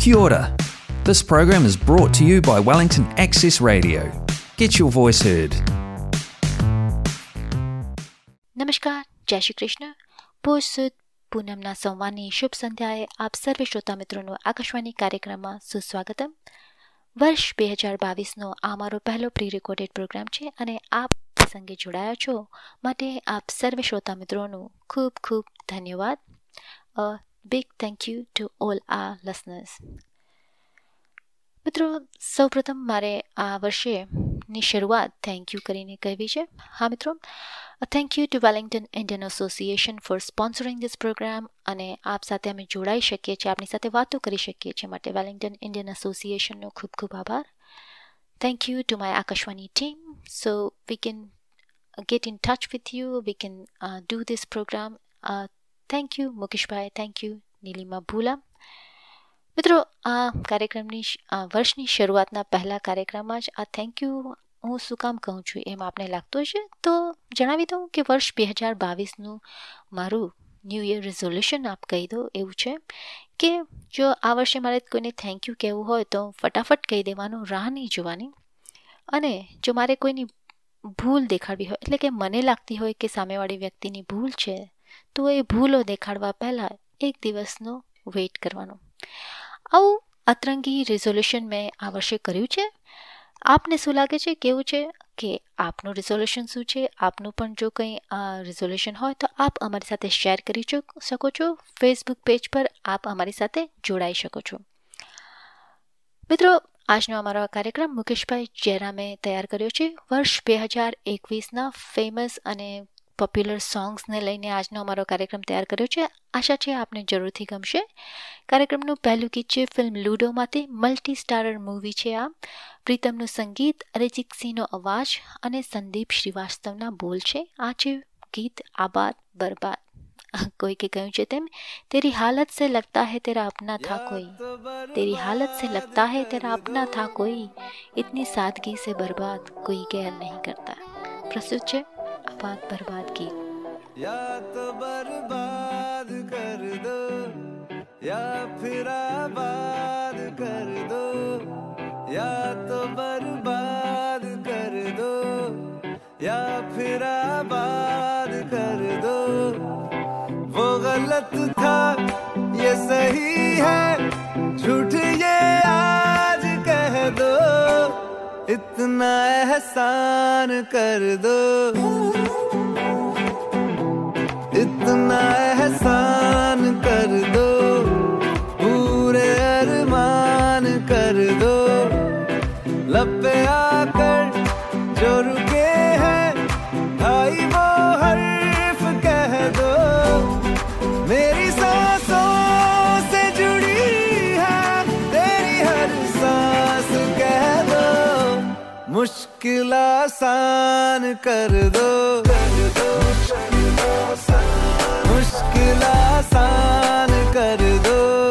Kia ora. This program is brought to you by Wellington Access Radio. Get your voice heard. નમસ્કાર જય શ્રી કૃષ્ણ પોષ સુદ પૂનમના સંવાદની શુભ સંધ્યાએ આપ સર્વે શ્રોતા મિત્રોનું આકાશવાણી કાર્યક્રમમાં સુસ્વાગતમ વર્ષ બે હજાર બાવીસનો આ મારો પહેલો પ્રી રેકોર્ડેડ પ્રોગ્રામ છે અને આપ સંગે જોડાયા છો માટે આપ સર્વે શ્રોતા મિત્રોનું ખૂબ ખૂબ ધન્યવાદ A big thank you to all આ લસનર્સ મિત્રો સૌપ્રથમ મારે આ વર્ષેની શરૂઆત થેન્ક યુ કરીને કહેવી છે હા મિત્રો thank you to Wellington Indian association for sponsoring this programme અને આપ સાથે અમે જોડાઈ શકીએ છીએ આપની સાથે વાતો કરી શકીએ છીએ માટે વેલિંગ્ટન ઇન્ડિયન એસોસિએશનનો ખૂબ ખૂબ આભાર thank you to my Akashvani team so we can get in touch with you. We can uh, do this program. Uh, thank you Mukeshbhai thank you Nilima ભૂલા મિત્રો, આ કાર્યક્રમની વર્ષની શરૂઆતના પહેલા કાર્યક્રમમાં જ આ થેન્ક યુ હું શું કામ કહું છું એમ આપને લાગતું હશે? તો જણાવી દઉં કે વર્ષ બે હજાર બાવીસનું મારું ન્યૂ યર રિઝોલ્યુશન આપ કહી દો એવું છે કે જો આ વર્ષે મારે કોઈને થેન્ક યુ કહેવું હોય તો ફટાફટ કહી દેવાનું, રાહ નહીં જોવાની. અને જો મારે કોઈની ભૂલ દેખાડવી હોય, એટલે કે મને લાગતી હોય કે સામેવાળી વ્યક્તિની ભૂલ છે તો એ ભૂલો દેખાડવા પહેલાં એક દિવસનો વેઇટ કરવાનો. આવું અતરંગી રિઝોલ્યુશન મેં આ વર્ષે કર્યું છે? આપને શું લાગે છે, કેવું છે કે આપનું રિઝોલ્યુશન શું છે? આપનું પણ જો કંઈ રિઝોલ્યુશન હોય તો આપ અમારી સાથે શેર કરી શકો છો. ફેસબુક પેજ પર આપ અમારી સાથે જોડાઈ શકો છો. મિત્રો, આજનો અમારો કાર્યક્રમ મુકેશભાઈ જયરામે તૈયાર કર્યો છે. વર્ષ બે હજાર એકવીસના ફેમસ અને પોપ્યુલર સોંગ્સને લઈને આજનો અમારો કાર્યક્રમ તૈયાર કર્યો છે આશા છે આપને જરૂરથી ગમશે કાર્યક્રમનું પહેલું ગીત છે ફિલ્મ લૂડોમાંથી મલ્ટી સ્ટારર મૂવી છે આ પ્રીતમનું સંગીત અરિજીત સિંહનો અવાજ અને સંદીપ શ્રીવાસ્તવના બોલ છે આ છે ગીત આબાદ બરબાદ कोई के कहूँ છે તેમ तेरी हालत से लगता है तेरा अपना था कोई तेरी हालत से लगता है तेरा अपना था कोई इतनी सादगी से बर्बाद कोई गैर नहीं करता प्रस्तुत છે आबाद बर्बाद की। या तो बर्बाद कर दो, या फिर आबाद कर दो। या तो बर्बाद कर दो, या फिर आबाद कर दो। वो गलत था, ये सही है, झूठ ये आज कह दो। इतना एहसान कर दो। इतना एहसान कर दो। पूरे अरमान कर दो। मुश्किल आसान कर दो। मुश्किल आसान कर दो।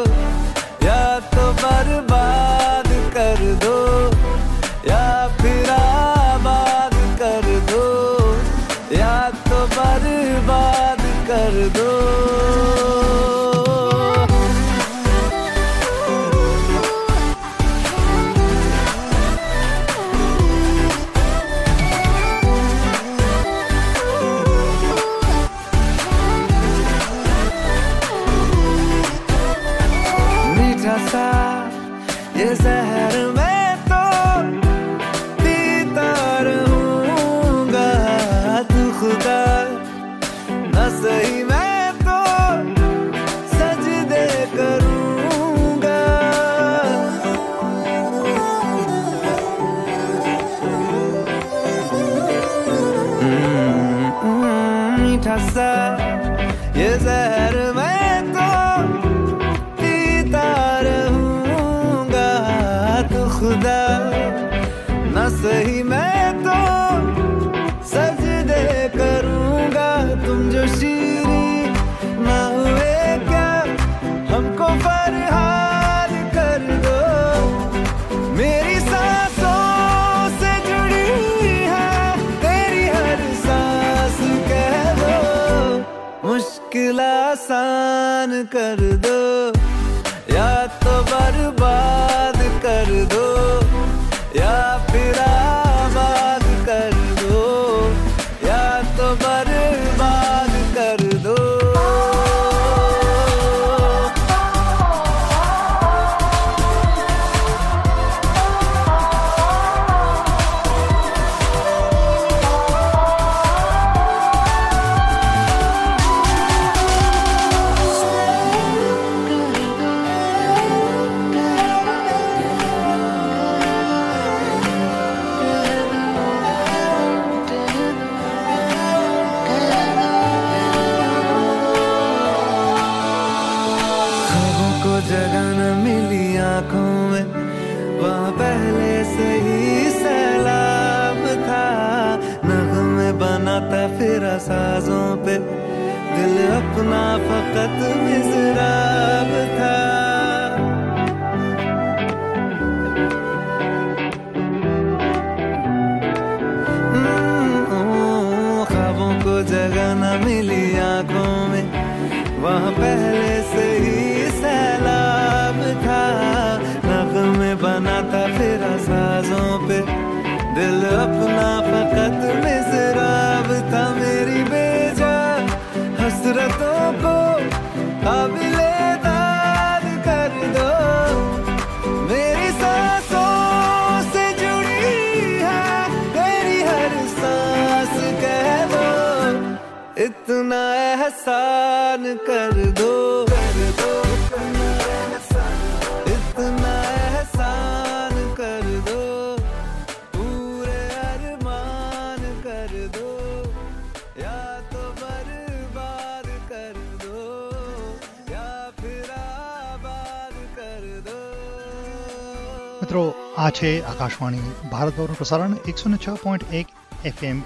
છે આકાશવાણી ભારત ભવનનું પ્રસારણ એકસો ને છ પોઈન્ટ એક એફએમ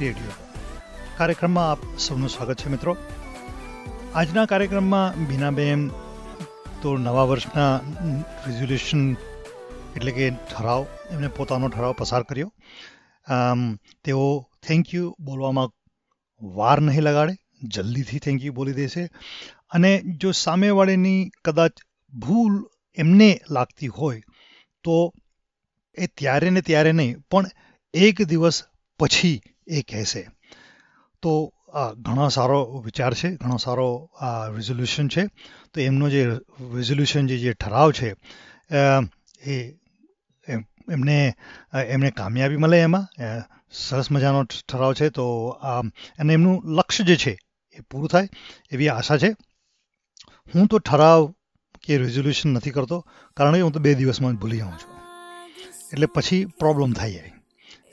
રેડિયો. કાર્યક્રમમાં આપ સૌનું સ્વાગત છે મિત્રો. આજના કાર્યક્રમમાં બીનાબેન તો નવા વર્ષના રિઝોલ્યુશન એટલે કે ઠરાવ, એમને પોતાનો ઠરાવ પસાર કર્યો. તેઓ થેન્ક યુ બોલવામાં વાર નહીં લગાડે, જલ્દીથી થેન્ક યુ બોલી દેશે. અને જો સામેવાળીની કદાચ ભૂલ એમને લાગતી હોય, તો એ ત્યારે ને ત્યારે નહીં, પણ એક દિવસ પછી એ કહેશે તો આ ઘણો સારો વિચાર છે, ઘણો સારો આ રિઝોલ્યુશન છે. તો એમનો જે રિઝોલ્યુશન જે જે ઠરાવ છે એ એમ- એમને એમને કામયાબી મળે એમાં. સરસ મજાનો ઠરાવ છે. તો અને એમનું લક્ષ્ય જે છે એ પૂરું થાય એવી આશા છે. હું તો ઠરાવ કે રિઝોલ્યુશન નથી કરતો, કારણ કે હું તો બે દિવસમાં જ ભૂલી જાઉં છું. એટલે પછી પ્રોબ્લેમ થઈ જાય.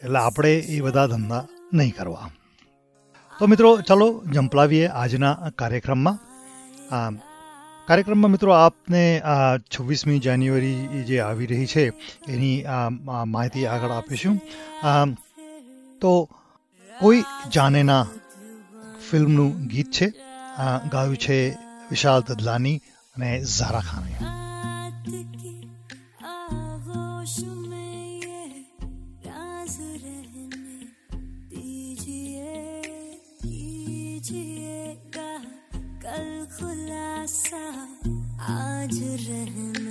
એટલે આપણે એ બધા ધંધા નહીં કરવા. તો મિત્રો, ચાલો જંપલાવીએ આજના કાર્યક્રમમાં. કાર્યક્રમમાં મિત્રો, આપને છવ્વીસમી જાન્યુઆરી જે આવી રહી છે, એની માહિતી આગળ આપીશું. તો કોઈ જાનેના ફિલ્મનું ગીત છે. ગાયું છે વિશાલ દદલાની અને ઝારા ખાને खुलासा आज रहने।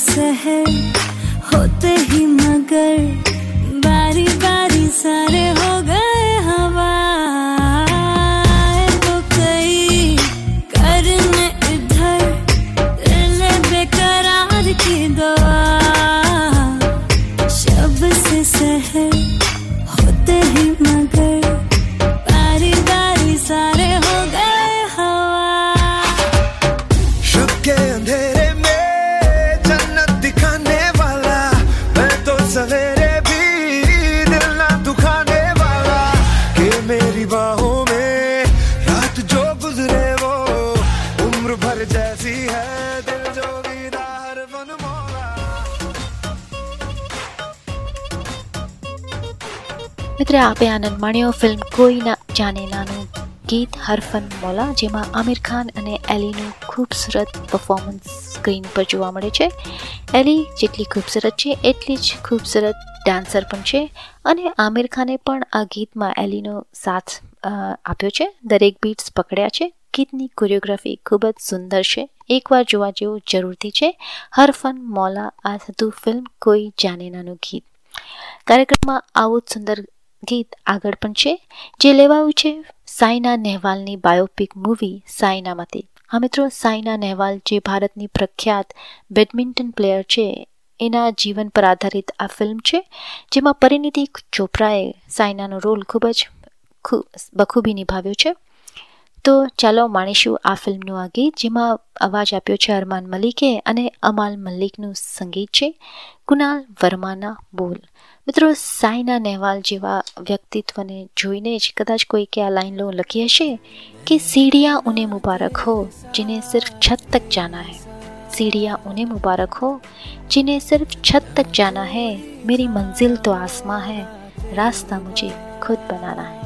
से सहर होते ही मगर बारी बारी सारे हो गए આપે આનંદ માણ્યો ફિલ્મ કોઈ ના જાને નાનું ગીત હરફન મોલા, જેમાં આમિર ખાન અને એલીનું ખૂબસૂરત પરફોર્મન્સ સ્ક્રીન પર જોવા મળે છે. એલી જેટલી ખૂબસૂરત છે, એટલી જ ખૂબસૂરત ડાન્સર પણ છે અને આમિર ખાને પણ આ ગીતમાં એલીનો સાથ આપ્યો છે. દરેક બીટ્સ પકડ્યા છે. ગીતની કોરિયોગ્રાફી ખૂબ જ સુંદર છે. એકવાર જોવા જેવું જરૂરથી છે. હરફન મોલા આ હતું ફિલ્મ કોઈ જાને નાનું ગીત. કાર્યક્રમમાં આવું જ સુંદર ગીત આગળ પણ છે, જે લેવાયું છે સાયના નહેવાલની બાયોપિક મૂવી સાયનામાંથી. હા મિત્રો, સાયના નહેવાલ જે ભારતની પ્રખ્યાત બેડમિન્ટન પ્લેયર છે, એના જીવન પર આધારિત આ ફિલ્મ છે, જેમાં પરિણીતિ ચોપરાએ સાયનાનો રોલ ખૂબ જ ખૂબ બખૂબી નિભાવ્યો છે. તો ચાલો માણીશું આ ફિલ્મનું આ ગીત જેમાં અવાજ આપ્યો છે અરમાન મલિકે અને અમાલ મલિકનું સંગીત છે કુનાલ વર્માના બોલ. મિત્રો, સાયના નહેવાલ જેવા વ્યક્તિત્વને જોઈને જ કદાચ કોઈકે આ લાઈન લો લખી હશે કે સીડિયા ઉને મુબારક હો, જેને સિર્ફ છત તક જાના હૈ. સીડિયા ઉને મુબારક હો, જેને સિર્ફ છત તક જાના है મેરી મંઝિલ તો आसमां है રાસ્તા मुझे ખુદ બનાના હે.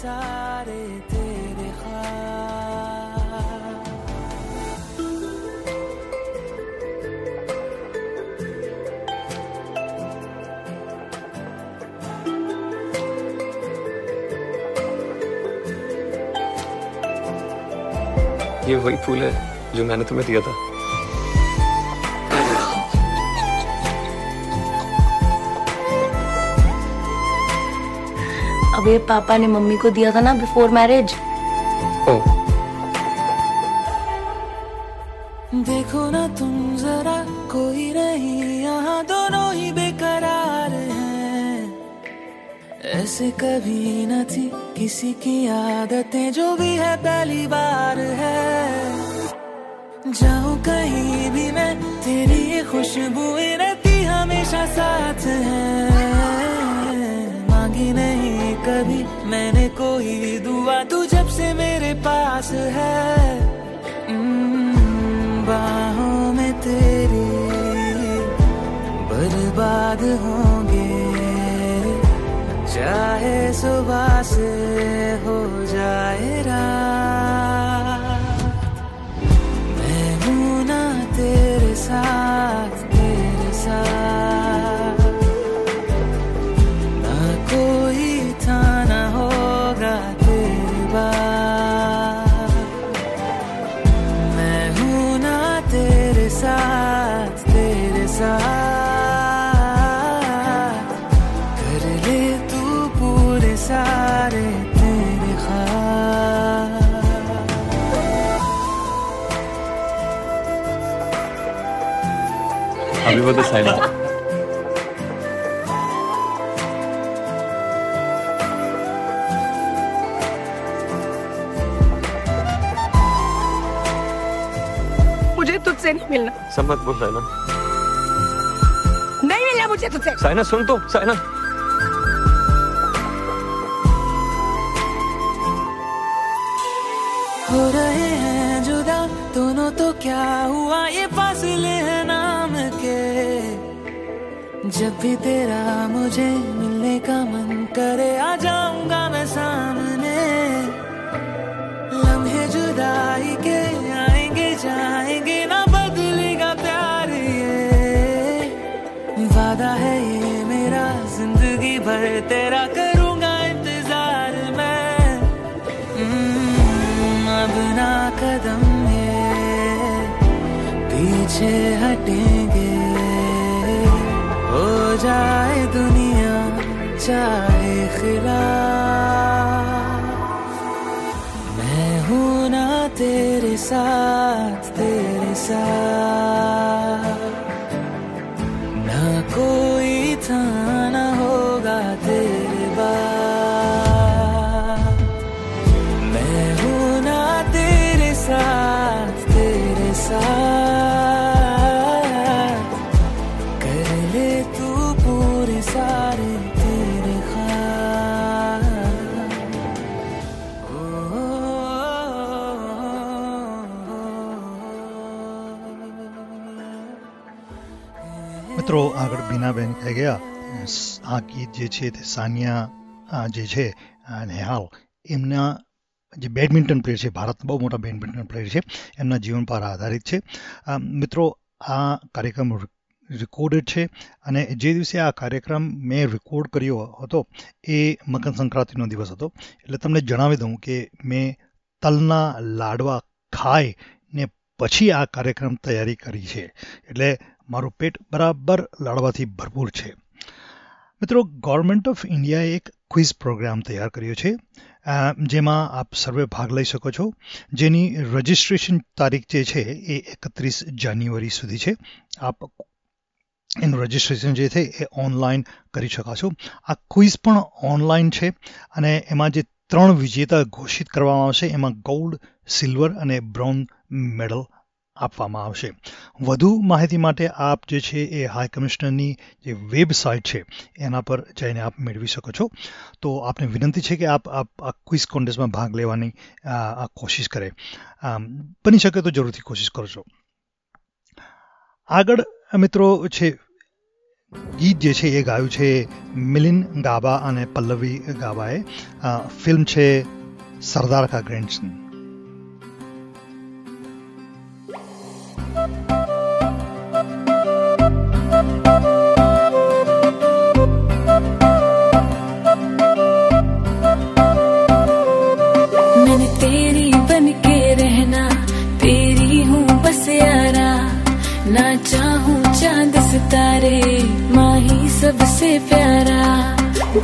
सारे तेरे ये वही फूल है जो मैंने तुम्हें दिया था। अब पापा ने मम्मी को दिया था ना बिफोर मैरिज देखो ना तुम जरा कोई नहीं यहाँ दोनों ही बेकरार हैं। ऐसे कभी न थी किसी की आदतें जो भी है पहली बार है। जाऊँ कहीं भी मैं तेरी ये खुशबुएँ रहती हमेशा साथ है। मांगी नहीं कभी मैंने कोई दुआ तू जब से मेरे पास है। हम्म, बाहों में तेरी बर्बाद होंगे। चाहे सुबह से हो जाए रात तो साइना मुझे तुझसे नहीं मिलना। सब मत बोल साइना। नहीं मिलना मुझे तुझसे। साइना सुन तो साइना। जब भी तेरा मुझे मिलने का मन करे आ जाऊँगा मैं सामने। लम्हे जुदाई के आएँगे जाएँगे ना बदलेगा प्यार ये। वादा है ये मेरा ज़िंदगी भर तेरा करूँगा इंतज़ार मैं। हम्म, अब ना कदम ये पीछे हटेंगे हो जाए दुनिया चाहे खिला मैं हूँ ना तेरे साथ तेरे साथ। ગીત જે છે તે સાનિયા જે છે નેહાલ, એમના જે બેડમિન્ટન પ્લેયર છે ભારત બહુ મોટા બેડમિન્ટન પ્લેયર છે, એમના જીવન પર આધારિત છે. મિત્રો, આ કાર્યક્રમ રેકોર્ડેડ છે અને જે દિવસે આ કાર્યક્રમ મેં રેકોર્ડ કર્યો હતો, એ મકર સંક્રાંતિનો દિવસ હતો. એટલે તમને જણાવી દઉં કે મેં તલના લાડવા ખાય ને પછી આ કાર્યક્રમ તૈયારી કરી છે. એટલે મારું પેટ બરાબર લાડવાથી ભરપૂર છે. મિત્રો ગવર્મેન્ટ ઓફ ઇન્ડિયાએ એક ક્વિઝ પ્રોગ્રામ તૈયાર કર્યો છે જેમાં આપ સર્વે ભાગ લઈ શકો છો. જેની રજિસ્ટ્રેશન તારીખ જે છે એ એકત્રીસ જાન્યુઆરી સુધી છે. આપ એનું રજિસ્ટ્રેશન જે છે એ ઓનલાઈન કરી શકાશો. આ ક્વિઝ પણ ઓનલાઈન છે અને એમાં જે ત્રણ વિજેતા ઘોષિત કરવામાં આવશે, એમાં ગોલ્ડ સિલ્વર અને બ્રોન્ઝ મેડલ આપવામાં આવશે. વધુ માહિતી માટે આપ જે છે એ હાઈ કમિશનરની જે વેબસાઇટ છે, એના પર જઈને આપ મેળવી શકો છો. તો આપને વિનંતી છે કે આપ આપ આ ક્વિઝ કોન્ટેસ્ટમાં ભાગ લેવાની, આ કોશિશ કરે. બની શકે તો જરૂરથી કોશિશ કરજો. આગળ મિત્રો છે, ગીત જે છે એ ગાયું છે મિલિન ગાબા અને પલ્લવી ગાબાએ ફિલ્મ છે સરદાર કા ગ્રેન્ડસન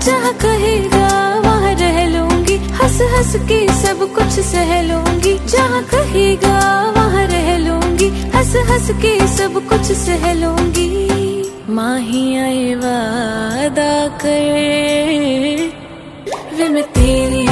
जहाँ कहेगा, वहाँ रह लूँगी। हंस हंस के सब कुछ सह लूँगी। जहाँ कहेगा, वहाँ रह लूँगी। हंस हंस के सब कुछ सह लूँगी। माही आए वादा करे, वे मैं तेरी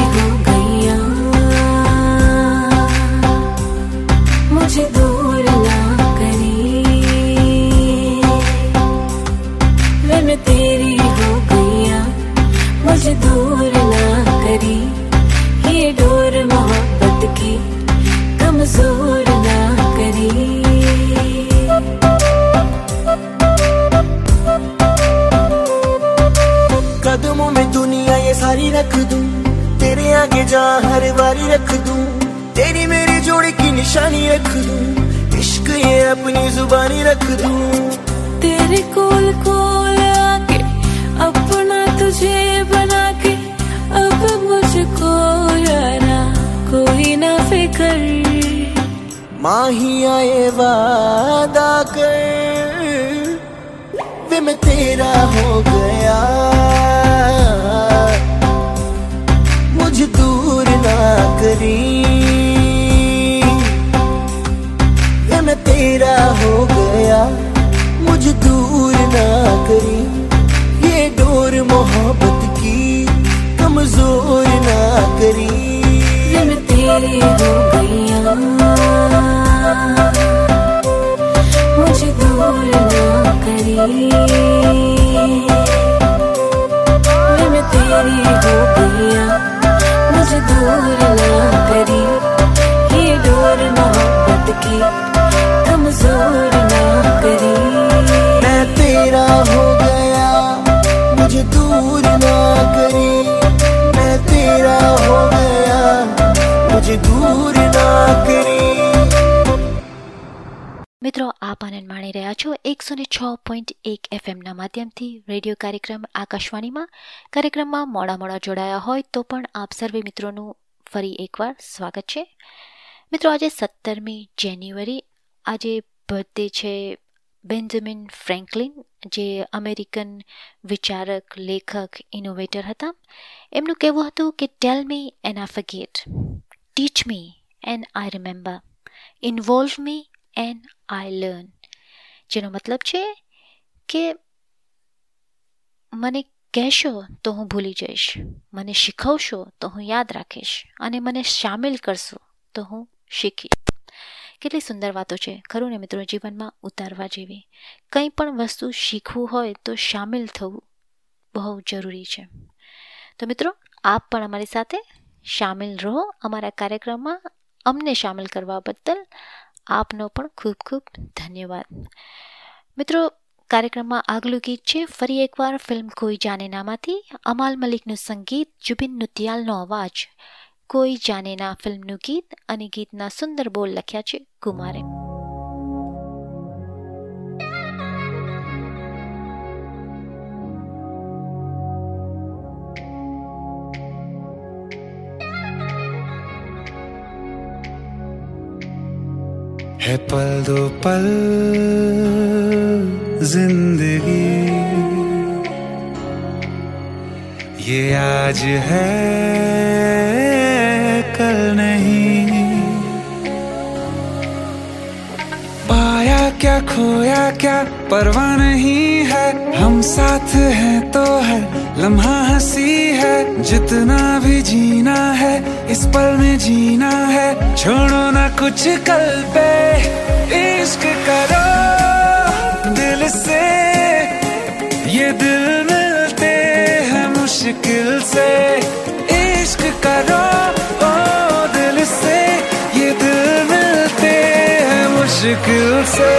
रख दूँ। तेरे आगे जा हर बारी रख दूँ। तेरी मेरी जोड़ी की निशानी रख दूँ। इश्क ये अपनी जुबानी रख दूँ। तेरे कोल कोल आके अपना तुझे बना के अब मुझको यारा कोई ना फ़िक्र। माही आए वादा कर वे मैं तेरा हो गया। ना करी એકસો ને છ પોઈન્ટ એક એફએમના માધ્યમથી રેડિયો કાર્યક્રમ આકાશવાણીમાં. કાર્યક્રમમાં મોડા મોડા જોડાયા હોય તો પણ આપ સર્વે મિત્રોનું ફરી એકવાર સ્વાગત છે. મિત્રો, આજે સત્તરમી જાન્યુઆરી. આજે બર્થડે છે બેન્જામિન ફ્રેન્કલિન, જે અમેરિકન વિચારક, લેખક, ઇનોવેટર હતા. એમનું કહેવું હતું કે tell me and I forget teach me and I remember involve me and I learn જેનો મતલબ છે કે મને કહેશો તો હું ભૂલી જઈશ. મને શીખવશો તો હું યાદ રાખીશ. અને મને સામેલ કરશો તો હું શીખીશ. કેટલી સુંદર વાતો છે. ખરું ને મિત્રો? જીવનમાં ઉતારવા જેવી. કંઈ પણ વસ્તુ શીખવું હોય તો સામેલ થવું બહુ જરૂરી છે. તો મિત્રો, આપ પણ અમારી સાથે સામેલ રહો. અમારા કાર્યક્રમમાં અમને સામેલ કરવા બદલ આપનો પણ ખૂબ ખૂબ ધન્યવાદ. મિત્રો, કાર્યક્રમમાં આગલું ગીત છે, ફરી એકવાર ફિલ્મ કોઈ જાને નામાંથી, અમાલ મલિકનું સંગીત જુબિન નુતિયાલનો અવાજ. કોઈ જાને ના ફિલ્મનું ગીત અને ગીતના સુંદર બોલ લખ્યા છે કુમારે है पल दो पल ज़िंदगी। ये आज है, कल नहीं। पाया क्या, खोया क्या, परवाह नहीं है। हम साथ हैं तो है। लम्हा हँसी है, जितना भी जीना है, इस पल में जीना है। छोड़ो ना कुछ कल पे, इश्क करो दिल से। ये दिल मिलते हैं मुश्किल से। इश्क करो, ओ दिल से। ये दिल मिलते हैं मुश्किल से।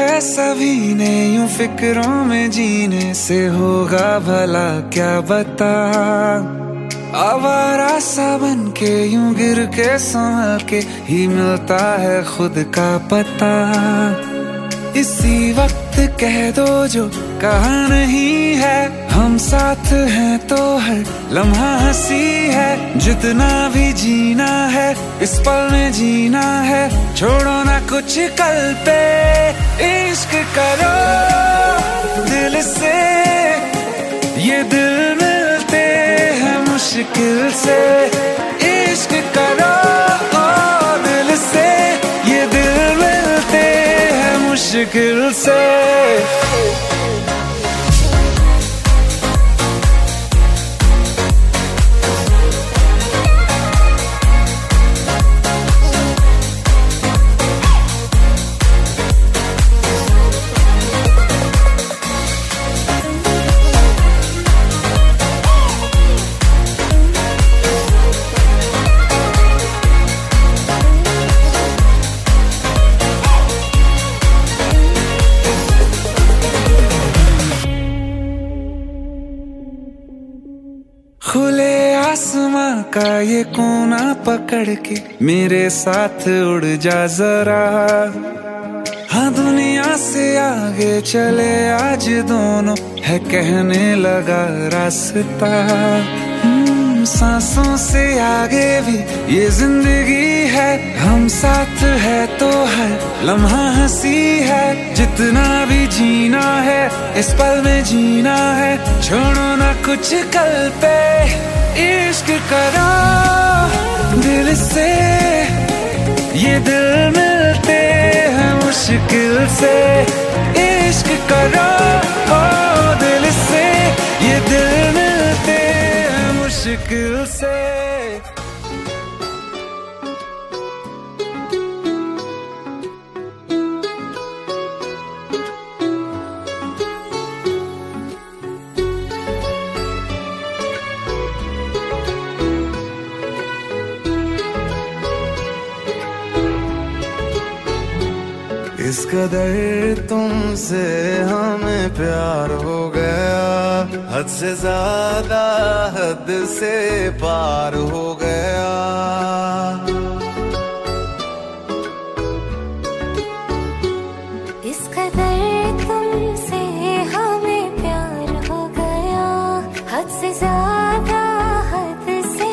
है सभी ने यूँ फिक्रों में जीने से होगा भला, क्या बता? आवारा सा बन के यूँ गिर के संभल के ही मिलता है खुद का पता। इसी वक्त कह दो जो कहा नहीं है। हम साथ हैं तो हर लम्हा हँसी है। जितना भी जीना है, इस पल में जीना है। छोड़ो ना कुछ कल पे, इश्क करो दिल से। ये दिल मिलते हैं मुश्किल से। इश्क करो। मुश्किल से का ये कोना पकड़ के मेरे साथ उड़ जा जरा। हाँ दुनिया से आगे चले आज दोनों है कहने लगा रास्ता। हम्म, सांसों से आगे भी ये ज़िंदगी है हम साथ है तो है लम्हा हँसी है जितना भी जीना है इस पल में जीना है छोड़ो ना कुछ कल पे। इश्क करा दिल से, ये दिल मिलते हैं मुश्किल से। इश्क करा, ओ दिल से, ये दिल मिलते हैं मुश्किल से। कदर तुमसे हमें प्यार हो गया। हद से ज़्यादा हद से पार हो गया। इस कदर तुमसे हमें प्यार हो गया। हद से ज़्यादा हद से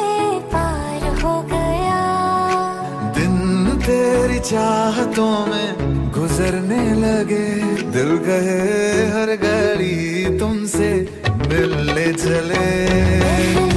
पार हो गया। दिन तेरी चाहतों में गुजरने लगे। दिल गए हर घड़ी तुमसे मिलने चले।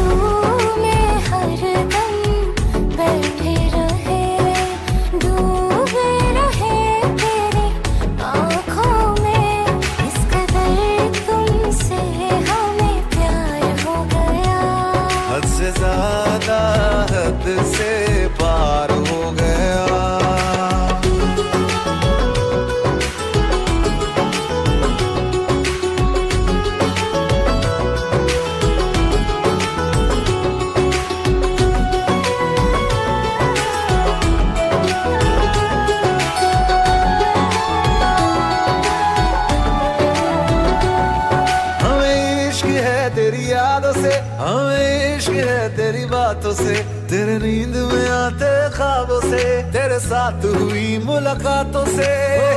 तेरी बातों से तेरे नींद में आते ख्वाबों से तेरे साथ हुई मुलाकातों से है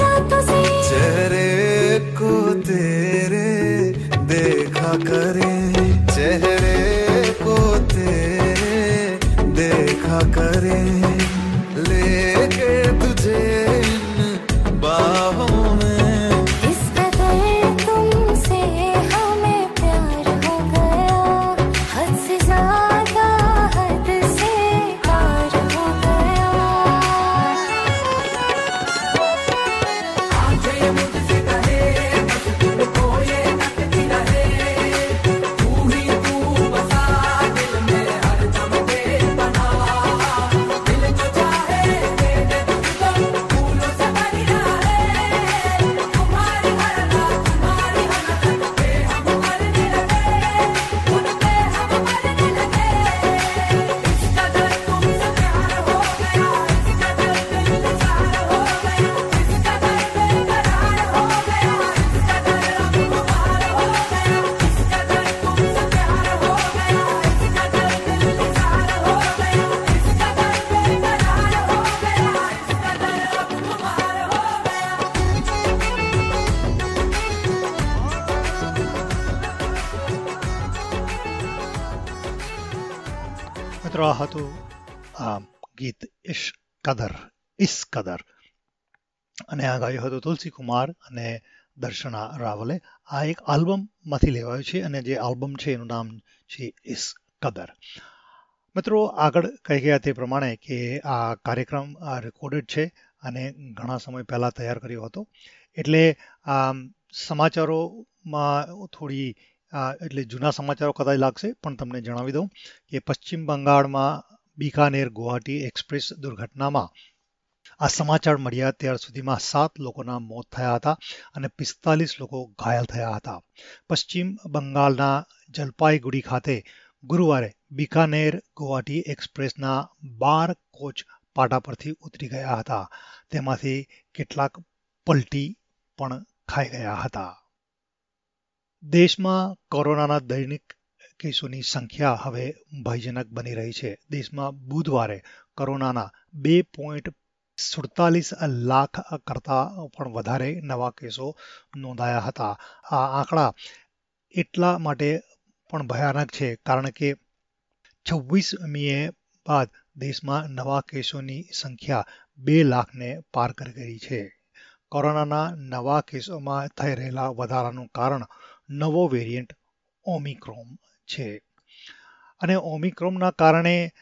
रातों तेरे देखा करे चेहरे करे। મિત્રો હતું ગીત ઇશ કદર ઇસ કદર અને આ ગાયું હતું તુલસી કુમાર અને દર્શના રાવલે આ એક આલ્બમમાંથી લેવાયું છે અને જે આલ્બમ છે એનું નામ છે ઇસ કદર. મિત્રો, આગળ કહી ગયા તે પ્રમાણે કે આ કાર્યક્રમ રેકોર્ડેડ છે અને ઘણા સમય પહેલાં તૈયાર કર્યો હતો. એટલે સમાચારોમાં થોડી એટલે જૂના સમાચારો કદાચ લાગશે, પણ તમને જણાવી દઉં કે પશ્ચિમ બંગાળમાં બિકાનેર ગુવાહાટી એક્સપ્રેસ દુર્ઘટનામાં આ સમાચાર મળ્યા ત્યાર સુધીમાં સાત લોકોના મોત થયા હતા અને પિસ્તાલીસ લોકો ઘાયલ થયા હતા. પશ્ચિમ બંગાળના જલપાઈગુડી ખાતે ગુરુવારે બિકાનેર ગુવાહાટી એક્સપ્રેસના બાર કોચ પાટા પરથી ઉતરી ગયા હતા. તેમાંથી કેટલાક પલટી પણ ખાઈ ગયા હતા. દેશમાં કોરોનાના દૈનિક કેસોની સંખ્યા હવે ભયજનક બની રહી છે. દેશમાં બુધવારે કોરોનાના બે પોઈન્ટ સુડતાલીસ લાખ કરતાં પણ વધારે નવા કેસો નોંધાયા હતા. આ આંકડા એટલા માટે પણ ભયાનક છે કારણ કે છવ્વીસ મીએ બાદ દેશમાં નવા કેસોની સંખ્યા બે લાખને પાર કરી ગઈ છે. કોરોનાના નવા કેસોમાં થઈ રહેલા વધારાનું કારણ નવો વેરિયન્ટ ઓમિક્રોમ છે. અને ઓમિક્રોમના કારણે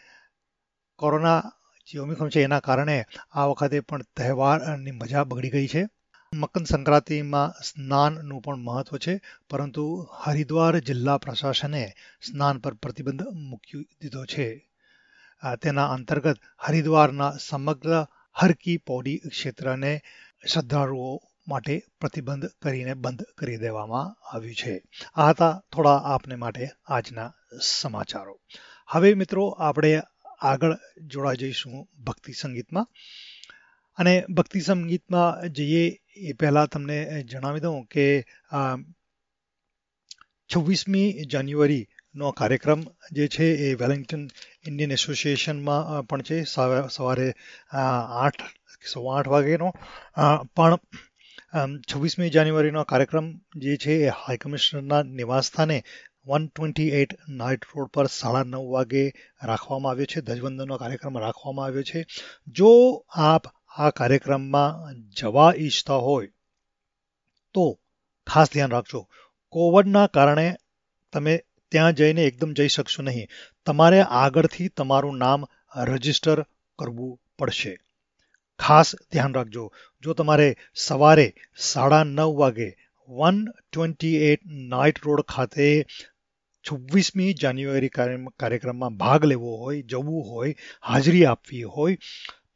કોરોના જે ઓમિક્રોમ છે એના કારણે આ વખતે પણ તહેવારની મજા બગડી ગઈ છે. મકર સંક્રાંતિમાં સ્નાનનું પણ મહત્વ છે, પરંતુ હરિદ્વાર જિલ્લા પ્રશાસને સ્નાન પર પ્રતિબંધ મૂકી દીધો છે. તેના અંતર્ગત હરિદ્વારના સમગ્ર હરકી પૌડી ક્ષેત્રને શ્રદ્ધાળુઓ માટે પ્રતિબંધ કરીને બંધ કરી દેવામાં આવ્યું છે. આ હતા થોડા આપને માટે આજના સમાચારો. હવે મિત્રો આપણે આગળ જોડા જઈશું ભક્તિ સંગીતમાં. અને ભક્તિ સંગીતમાં જઈએ એ પહેલાં તમને જણાવી દઉં કે છવ્વીસમી જાન્યુઆરીનો કાર્યક્રમ જે છે એ વેલિંગ્ટન ઇન્ડિયન એસોસિએશનમાં પણ છે. સવા- સવારે આઠ, સવા આઠ વાગેનો પણ છવ્વીસમી જાન્યુઆરીનો કાર્યક્રમ જે છે એ હાઈ કમિશનરના નિવાસસ્થાને one twenty eight Knight Road પર સાડા નવ વાગે રાખવામાં આવ્યો છે. ધ્વજવંદનનો કાર્યક્રમ રાખવામાં આવ્યો છે. જો આપ આ કાર્યક્રમમાં જવા ઈચ્છતા હોય તો ખાસ ધ્યાન રાખજો. કોવિડના કારણે તમે ત્યાં જઈને એકદમ જઈ શકશો નહીં. તમારે આગળથી તમારું નામ રજિસ્ટર કરવું પડશે. ખાસ ધ્યાન રાખજો. જો તમારે સવારે સાડા નવ વાગે one twenty eight Knight Road ખાતે છવ્વીસમી જાન્યુઆરી કાર્ય- કાર્યક્રમમાં ભાગ લેવો હોય, જવું હોય, હાજરી આપવી હોય,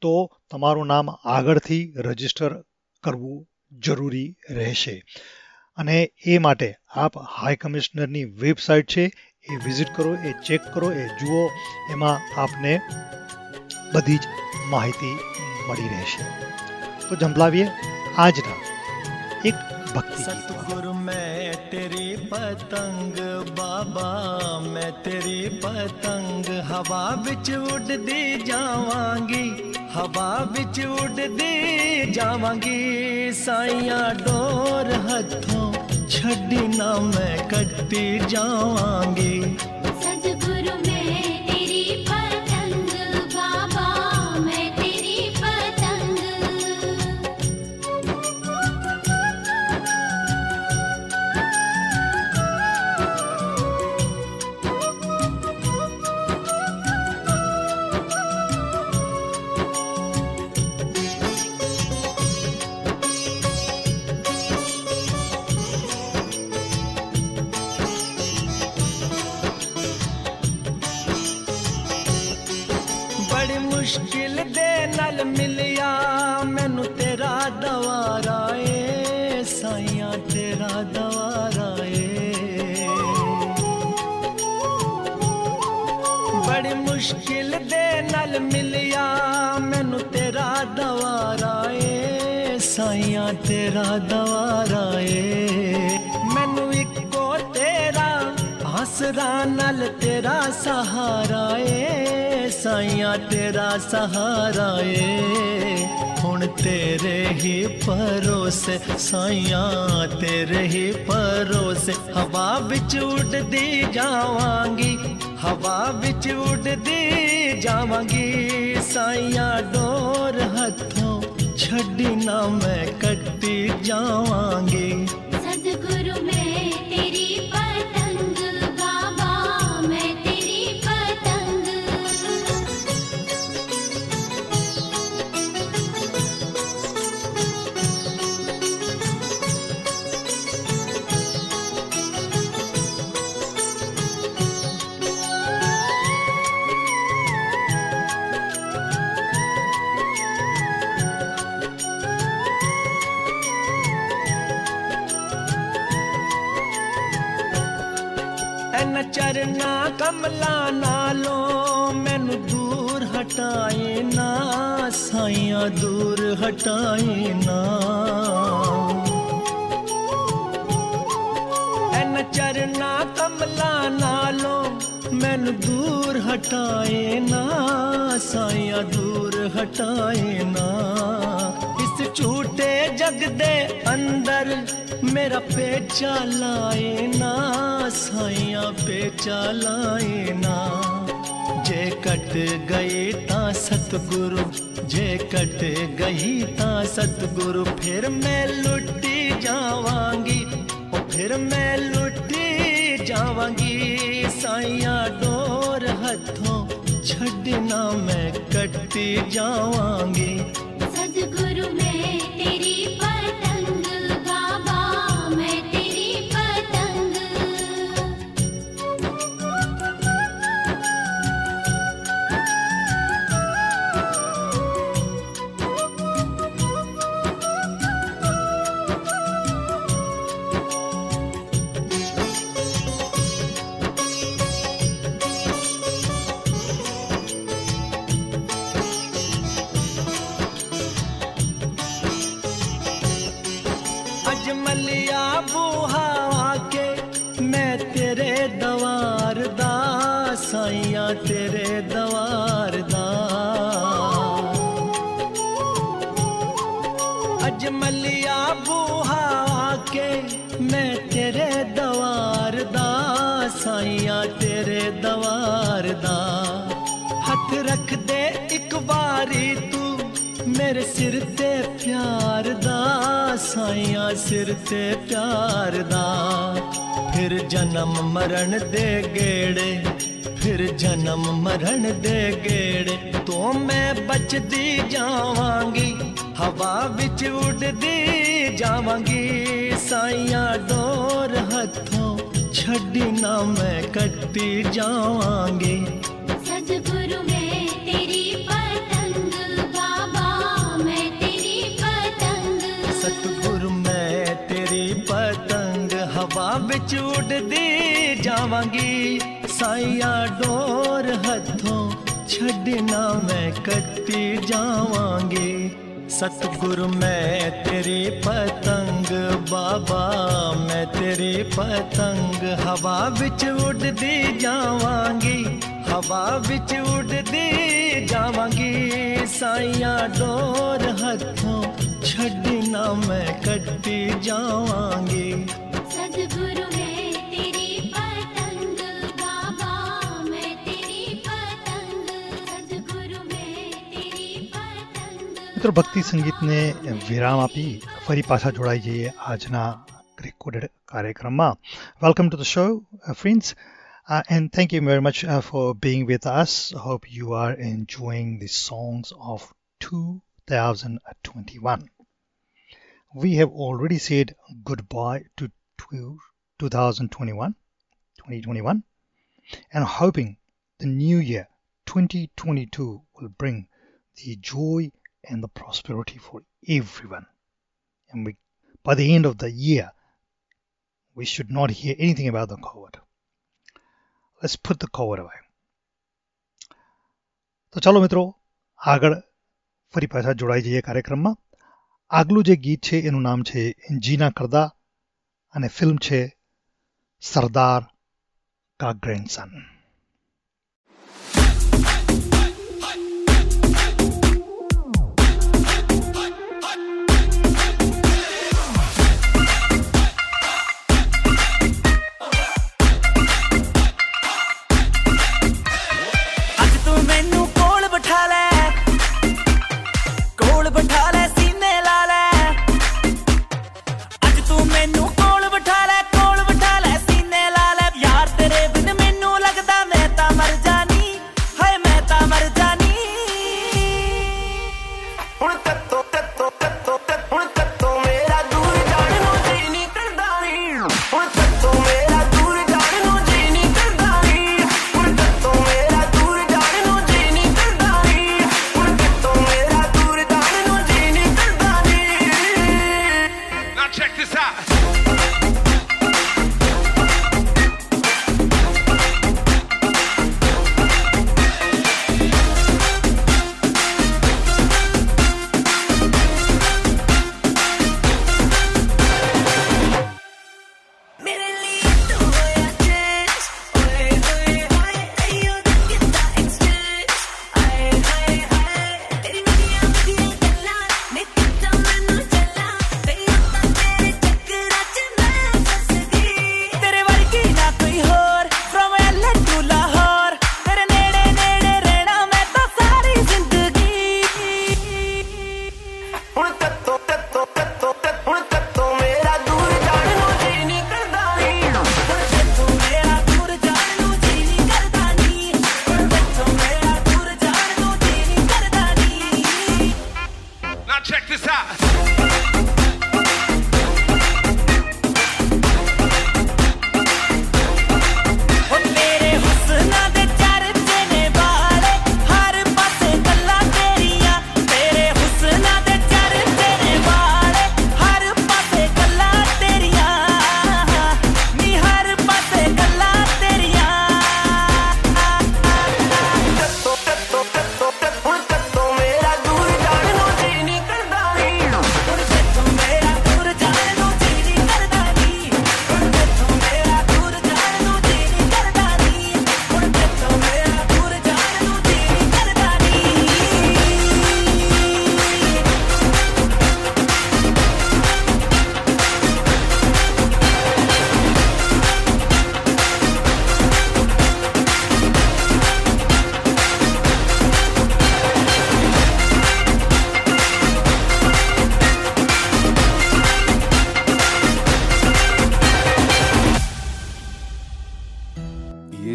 તો તમારું નામ આગળથી રજિસ્ટર કરવું જરૂરી રહેશે. અને એ માટે આપ હાઈ કમિશનરની વેબસાઇટ છે, એ વિઝિટ કરો, એ ચેક કરો, એ જુઓ, એમાં આપને બધી જ માહિતી મળી રહેશે. को झंपलावीए आज ना, एक भक्ति सतगुरु, मैं तेरी पतंग, बाबा, मैं तेरी पतंग, हवा बिच उड़दी जावांगी, हवा बिच उड़दी जावांगी, साइया डोर हथों छड़ी ना मैं कटी जावांगी। मिलिया, मैनू तेरा दवारा ए साइया तेरा दवारा ए। बड़ी मुश्किल दे नल मिलिया, मैनू तेरा दवारा ए साइया तेरा दवारा ए। मैनू इको तेरा, आसरा नल तेरा सहारा ए। साइया तेरा सहारा है हुन तेरे ही परोसे, साइया तेरे ही परोसे। हवा बिच उड़दी जावगी, हवा बिच उड़दी जावगी। साइया डोर हथों छड़ी ना मैं कट्टी जावगी। सदगुरु मैं तेरी पर... ਕਮਲਾ ਨਾਲੋਂ ਮੈਨੂੰ ਦੂਰ ਹਟਾਏ ਨਾ, ਸਾਈਆਂ ਦੂਰ ਹਟਾਏ ਨਾ। ਐਨ ਚਰਨਾ ਕਮਲਾ ਨਾਲੋਂ ਮੈਨੂੰ ਦੂਰ ਹਟਾਏ ਨਾ, ਸਾਈਆਂ ਦੂਰ ਹਟਾਏ ਨਾ। ਇਸ ਝੂਠੇ ਜਗ ਦੇ ਅੰਦਰ ਮੇਰਾ ਪੇਚਾ ਲਾਏ ਨਾ। साइया पे चलाए ना। जे कट गए ता सतगुरु, जे कट गई ता सतगुरु, फिर मैं लुटी जावांगी फिर मैं लुटी जावांगी। साइया डोर हथों छड़ना मैं कटी जावांगी। ਸਾਈਆਂ ਤੇਰੇ ਦਵਾਰ ਦਾ। ਅੱਜ ਮੱਲਿਆ ਬੂਹਾ ਆ ਕੇ ਮੈਂ ਤੇਰੇ ਦਵਾਰ ਦਾ, ਸਾਈਆਂ ਤੇਰੇ ਦਵਾਰ ਦਾ। ਹੱਥ ਰੱਖ ਦੇ ਇੱਕ ਵਾਰੀ ਤੂੰ ਮੇਰੇ ਸਿਰ ਤੇ ਪਿਆਰ ਦਾ, ਸਾਈਆਂ ਸਿਰ ਤੇ ਪਿਆਰ ਦਾ। ਫਿਰ ਜਨਮ ਮਰਨ ਦੇ ਗੇੜੇ फिर जन्म मरण दे गेड़े। तो मैं बचती जावगी हवा बिच उड़दी जावांगी। साइया डोर हथों छड़ी ना मैं कटती जावांगी। तेरी पतंग बाबा मैं तेरी पतंग। सतगुरु बिच उड़दी जावांगी। साइया डोर हथों छड़ना मैं कट्टी जावांगी। सतगुरु, मैं तेरे पतंग, बाबा, मैं तेरे पतंग। हवा बिच उड़दी जावांगी, हवा बिच उड़दी जावांगी। साइया डोर हथों छड़ना मैं कट्टी जावांगी। सतगुरु મિત્રો ભક્તિ સંગીતને વિરામ આપી ફરી પાછા જોડાઈ જઈએ આજના રેકોર્ડેડ કાર્યક્રમમાં welcome to the show friends and thank you very much uh, for being with us. I hope you are enjoying the songs of 2021. We have already said goodbye to tw- 2021, 2021, and hoping the new year 2022 will bring the joy and the prosperity for everyone. And we, by the end of the year, we should not hear anything about the COVID. Let's put the COVID away. તો ચાલો મિત્રો આગળ ફરી પાછા જોડાઈ જઈએ કાર્યક્રમમાં આગલું જે ગીત છે એનું નામ છે જીના કરદા અને ફિલ્મ છે સરદાર કા ગ્રેન્ડસન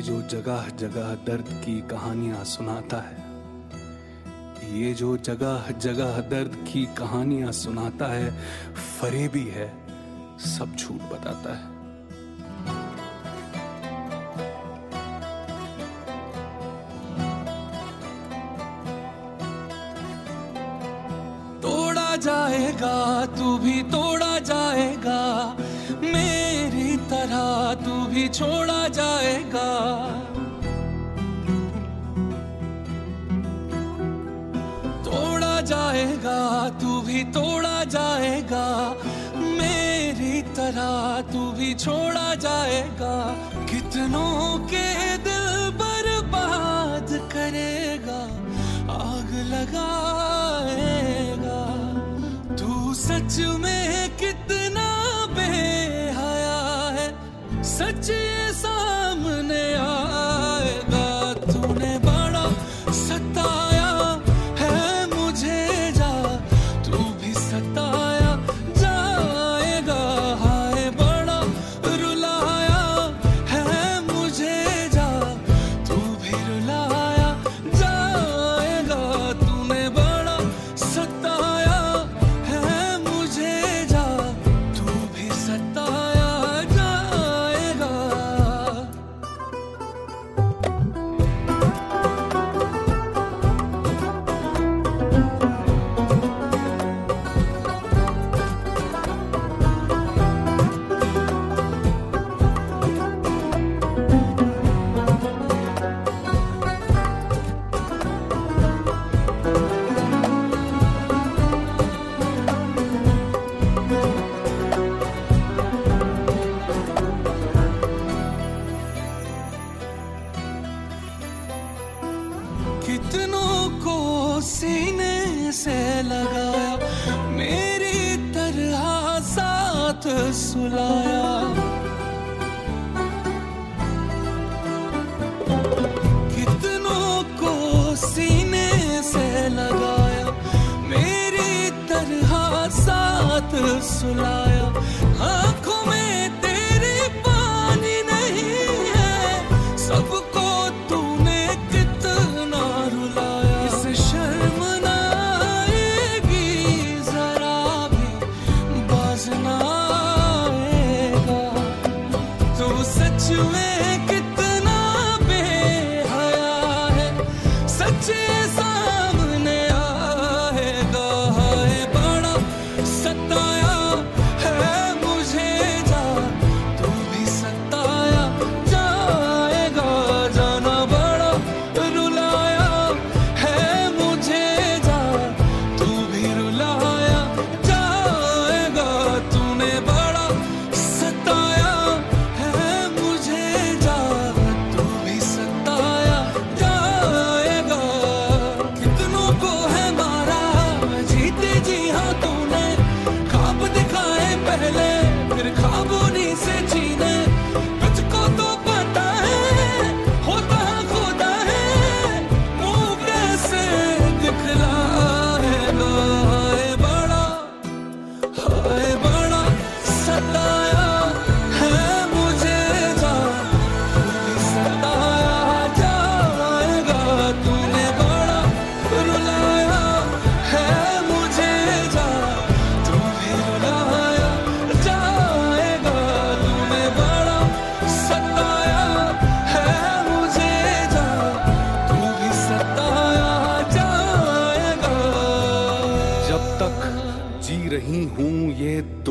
जगह जगह दर्द की कहानियाँ सुनाता है, ये जो जगह जगह दर्द की कहानियाँ सुनाता है, फरेबी है, सब झूठ बताता है। तोड़ा जाएगा, तू भी तोड़ा भी छोड़ा जाएगा। तोड़ा जाएगा, तू भी तोड़ा जाएगा। मेरी तरह तू भी छोड़ा जाएगा। कितनों के दिल बर्बाद करेगा, आग लगाएगा। तू सच में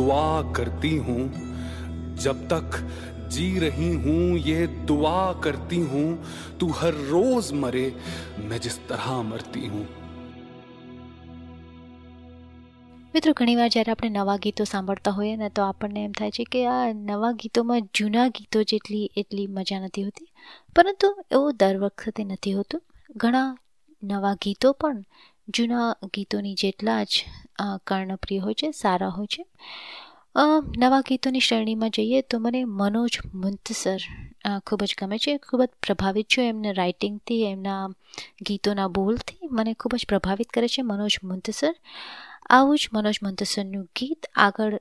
दुआ करती हूँ जब तक जी रही हूँ ये दुआ करती हूँ तू हर रोज मरे मैं जिस तरह मरती हूँ મિત્રો ઘણીવાર જ્યારે આપણે નવા ગીતો સાંભળતા હોઈએ ને તો આપણને એમ થાય છે કે આ નવા ગીતોમાં જૂના ગીતો જેટલી એટલી મજા નથી હોતી પરંતુ એવું દર વખતે નથી હોતું ઘણા નવા ગીતો પણ જૂના ગીતોની જેટલા જ અ, કર્ણપ્રિય હોય છે, સારા હોય છે. નવા ગીતોની શ્રેણીમાં જઈએ તો મને મનોજ મુંતસર ખૂબ જ ગમે છે. ખૂબ જ પ્રભાવિત છું એમના રાઇટિંગથી એમના ગીતોના બોલથી. મને ખૂબ જ પ્રભાવિત કરે છે મનોજ મુંતસર. આવું જ મનોજ મુંતસરનું ગીત આગળ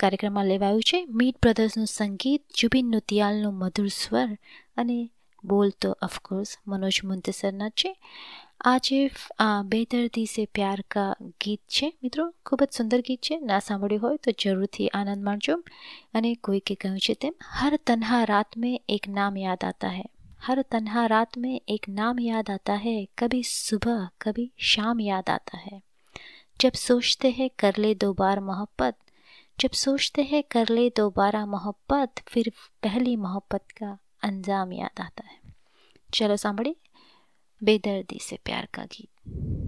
કાર્યક્રમમાં લેવાયું છે. મીટ બ્રધર્સનું સંગીત, જુબિન નુતિયાલનું મધુર સ્વર અને બોલ તો ઓફકોર્સ મનોજ મુંતસરના છે આજે આ બેદર્દી સે પ્યાર કા ગીત છે મિત્રો ખૂબ જ સુંદર ગીત છે ના સાંભળ્યું હોય તો જરૂરથી આનંદ માણજો અને કોઈકે કહ્યું છે તેમ હર તન્હા રાત મેં એક નામ યાદ આતા હૈ हर तन्हा रात में एक नाम याद आता है कभी सुबह कभी शाम याद आता है जब सोचते हैं कर ले दो बार मोहब्बत जब सोचते हैं कर ले दोबारा मोहब्बत फिर पहली मोहब्बत का अंजाम याद आता है। चलो सांभड़े बेदर्दी से प्यार का गीत।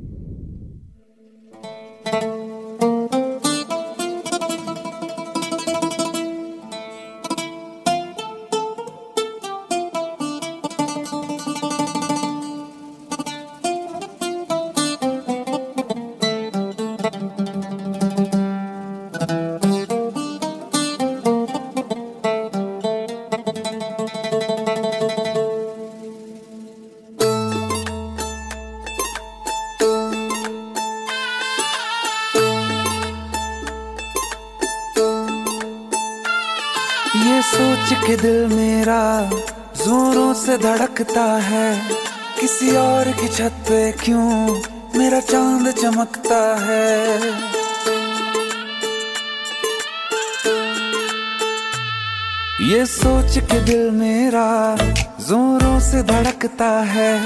से है। किसी और की छत पे क्यों मेरा चाँद चमकता है? ये सोच के दिल मेरा जोरों से धड़कता है।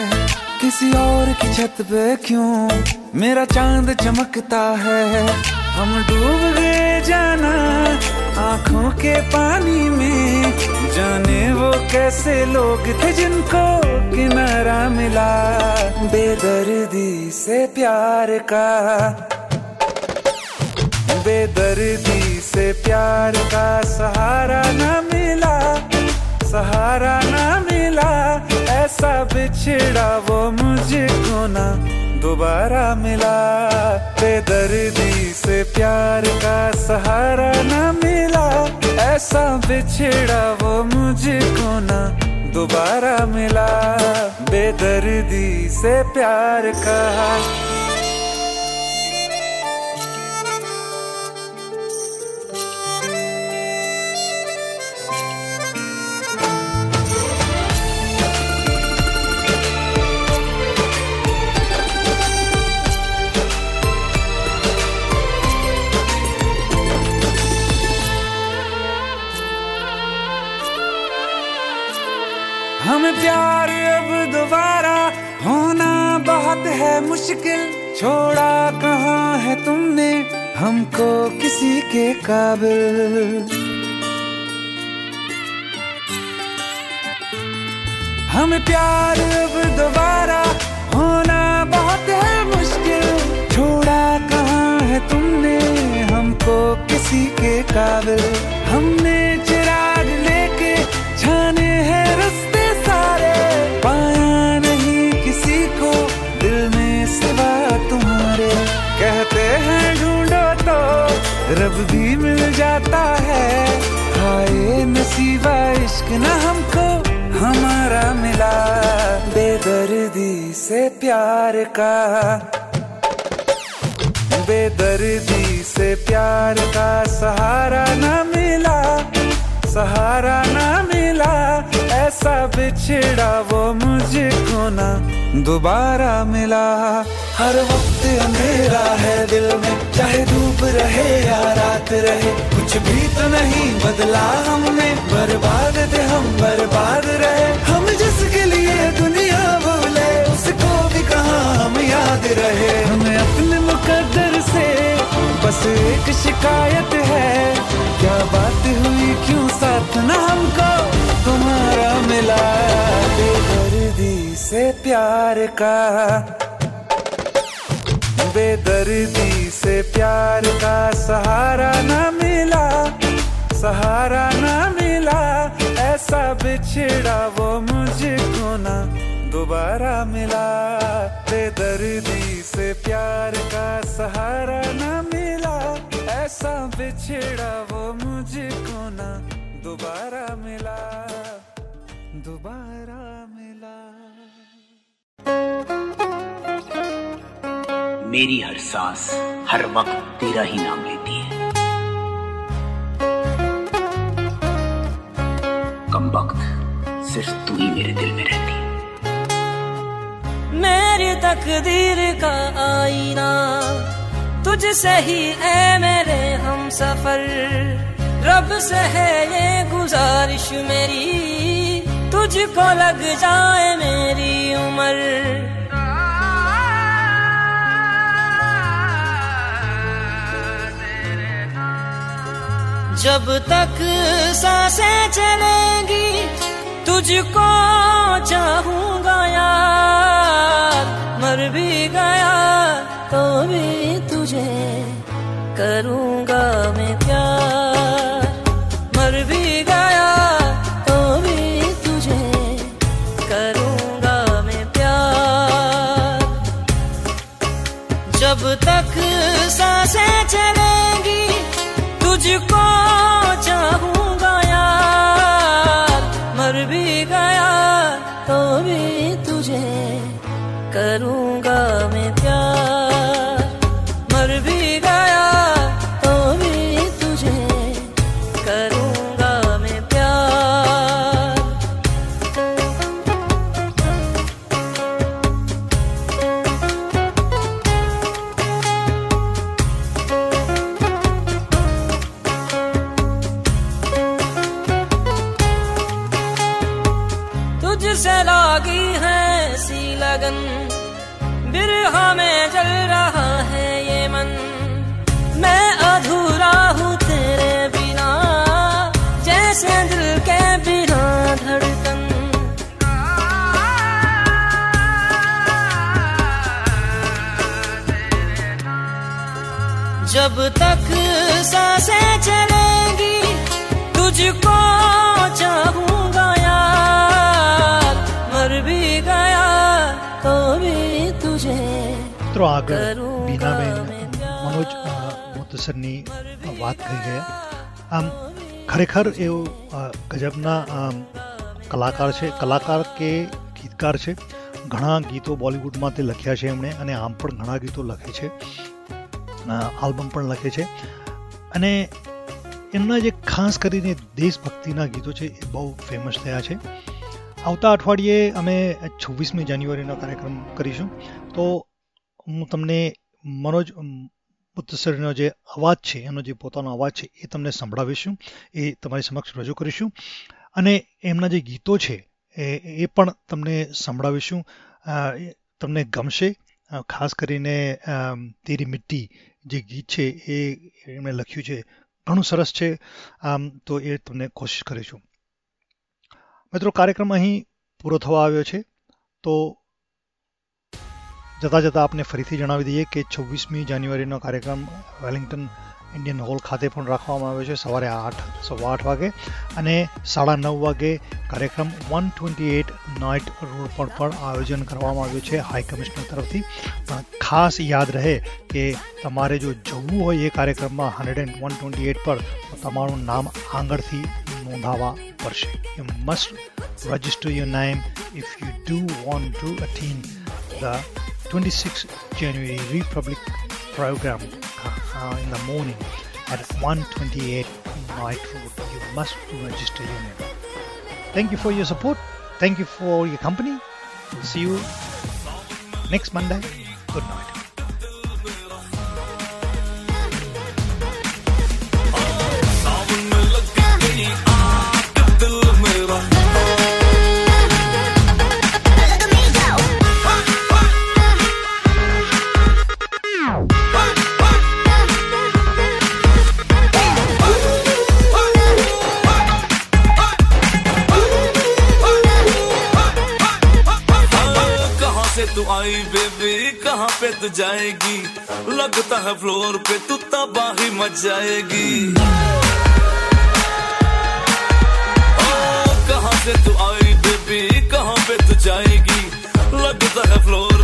किसी और की छत पे क्यों मेरा चाँद चमकता है? हम डूब गए जाना आँखों के पानी में जाने वो कैसे लोग थे जिनको किनारा मिला। बेदर्दी से प्यार का। बेदर्दी से प्यार का सहारा न मिला, सहारा न मिला। ऐसा बिछड़ा वो मुझको ना। दोबारा मिला। बेदर्दी से प्यार का सहारा न मिला। ऐसा बिछड़ा वो मुझको ना। दोबारा मिला। बेदर्दी से प्यार का प्यार अब दोबारा होना बहुत है मुश्किल। छोड़ा कहाँ है तुमने हमको किसी के काबिल? हमें प्यार, अब दोबारा होना बहुत है मुश्किल। छोड़ा कहाँ है तुमने हमको किसी के काबिल? हमने पाया नहीं किसी को, दिल में सिवा तुम्हारे। कहते हैं ढूंढो तो रब भी मिल जाता है। हाय नसीबा, इश्क न हमको, हमारा मिला। बेदर्दी से प्यार का। बेदर्दी से प्यार का सहारा न मिला, सहारा न मिला। ऐसा बिछड़ा वो मुझको ना। दोबारा मिला। हर वक्त अंधेरा है दिल में। चाहे धूप रहे या रात रहे। कुछ भी तो नहीं बदला हमने। बर्बाद थे हम, बर्बाद रहे। हम जिसके लिए दुनिया भूले, उसको भी कहा हम याद रहे। हमें अपने मुकद्दर से बस एक शिकायत है। क्या बात हुई? क्यों साथ न हमको तुम्हारा मिला बेदर्दी से प्यार का। बेदर्दी से प्यार का सहारा न मिला, सहारा न मिला। ऐसा बिछड़ा वो मुझको ना दोबारा मिला। बेदर्दी से प्यार का सहारा न मिला, ऐसा बिछड़ा वो मुझको ना दोबारा मिला दोबारा मिला। मेरी हर सांस हर वक्त तेरा ही नाम लेती है। कम वक्त सिर्फ़ तू ही मेरे दिल में रहती है। मेरी तकदीर का आईना तुझसे ही है मेरे हम सफ़र। रब से है ये गुजारिश मेरी। तुझको लग जाए मेरी उम्र। जब तक साँसें चलेंगी, तुझको चाहूँगा यार। मर भी गया तो भी तुझे करूँगा આગળ બીનાબેન મનોજ અ, વાત કરી ગયા આમ ખરેખર એવો ગજબના કલાકાર છે કલાકાર કે ગીતકાર છે ઘણા ગીતો બોલિવૂડમાં તે લખ્યા છે એમણે અને આમ પણ ઘણા ગીતો લખે છે. આલ્બમ પણ લખે છે. અને એમના જે ખાસ કરીને દેશભક્તિના ગીતો છે એ બહુ ફેમસ થયા છે. આવતા અઠવાડિયે અમે છવ્વીસમી જાન્યુઆરીનો કાર્યક્રમ કરીશું. તો હું તમને મનોજ મુત્તસરનો જે અવાજ છે, એનો જે પોતાનો અવાજ છે, એ તમને સંભળાવીશું. એ તમારી સમક્ષ રજૂ કરીશું. અને એમના જે ગીતો છે, એ પણ તમને સંભળાવીશું. તમને ગમશે. ખાસ કરીને તેરી મિટ્ટી જે ગીત છે, એ એમણે લખ્યું છે. ઘણું સરસ છે. આમ, તો એ તમને કોશિશ કરીશું. મિત્રો, કાર્યક્રમ અહીં પૂરો થવા આવ્યો છે. તો જતાં જતાં આપને ફરીથી જણાવી દઈએ કે છવ્વીસમી જાન્યુઆરીનો કાર્યક્રમ વેલિંગ્ટન ઇન્ડિયન હોલ ખાતે પણ રાખવામાં આવ્યો છે સવારે આઠ સવા આઠ વાગે અને સાડા નવ વાગે કાર્યક્રમ one twenty eight night road પર પણ આયોજન કરવામાં આવ્યું છે હાઈ કમિશનર તરફથી પણ ખાસ યાદ રહે કે તમારે જો જવું હોય એ કાર્યક્રમમાં hundred and one twenty eight પર તો તમારું નામ આગળથી નોંધાવવા પડશે you must register your name if you do want to attend the 26 January Republic program uh, in the morning at 128 Knight Road. You must register your name. Thank you for your support. Thank you for your company. See you next Monday. Good night. तू आई baby कहाँ पे तू जाएगी? लगता है floor पे तू तबाही मच जाएगी ओ, कहाँ से तू आई बेबी कहाँ पे तू जाएगी? लगता है floor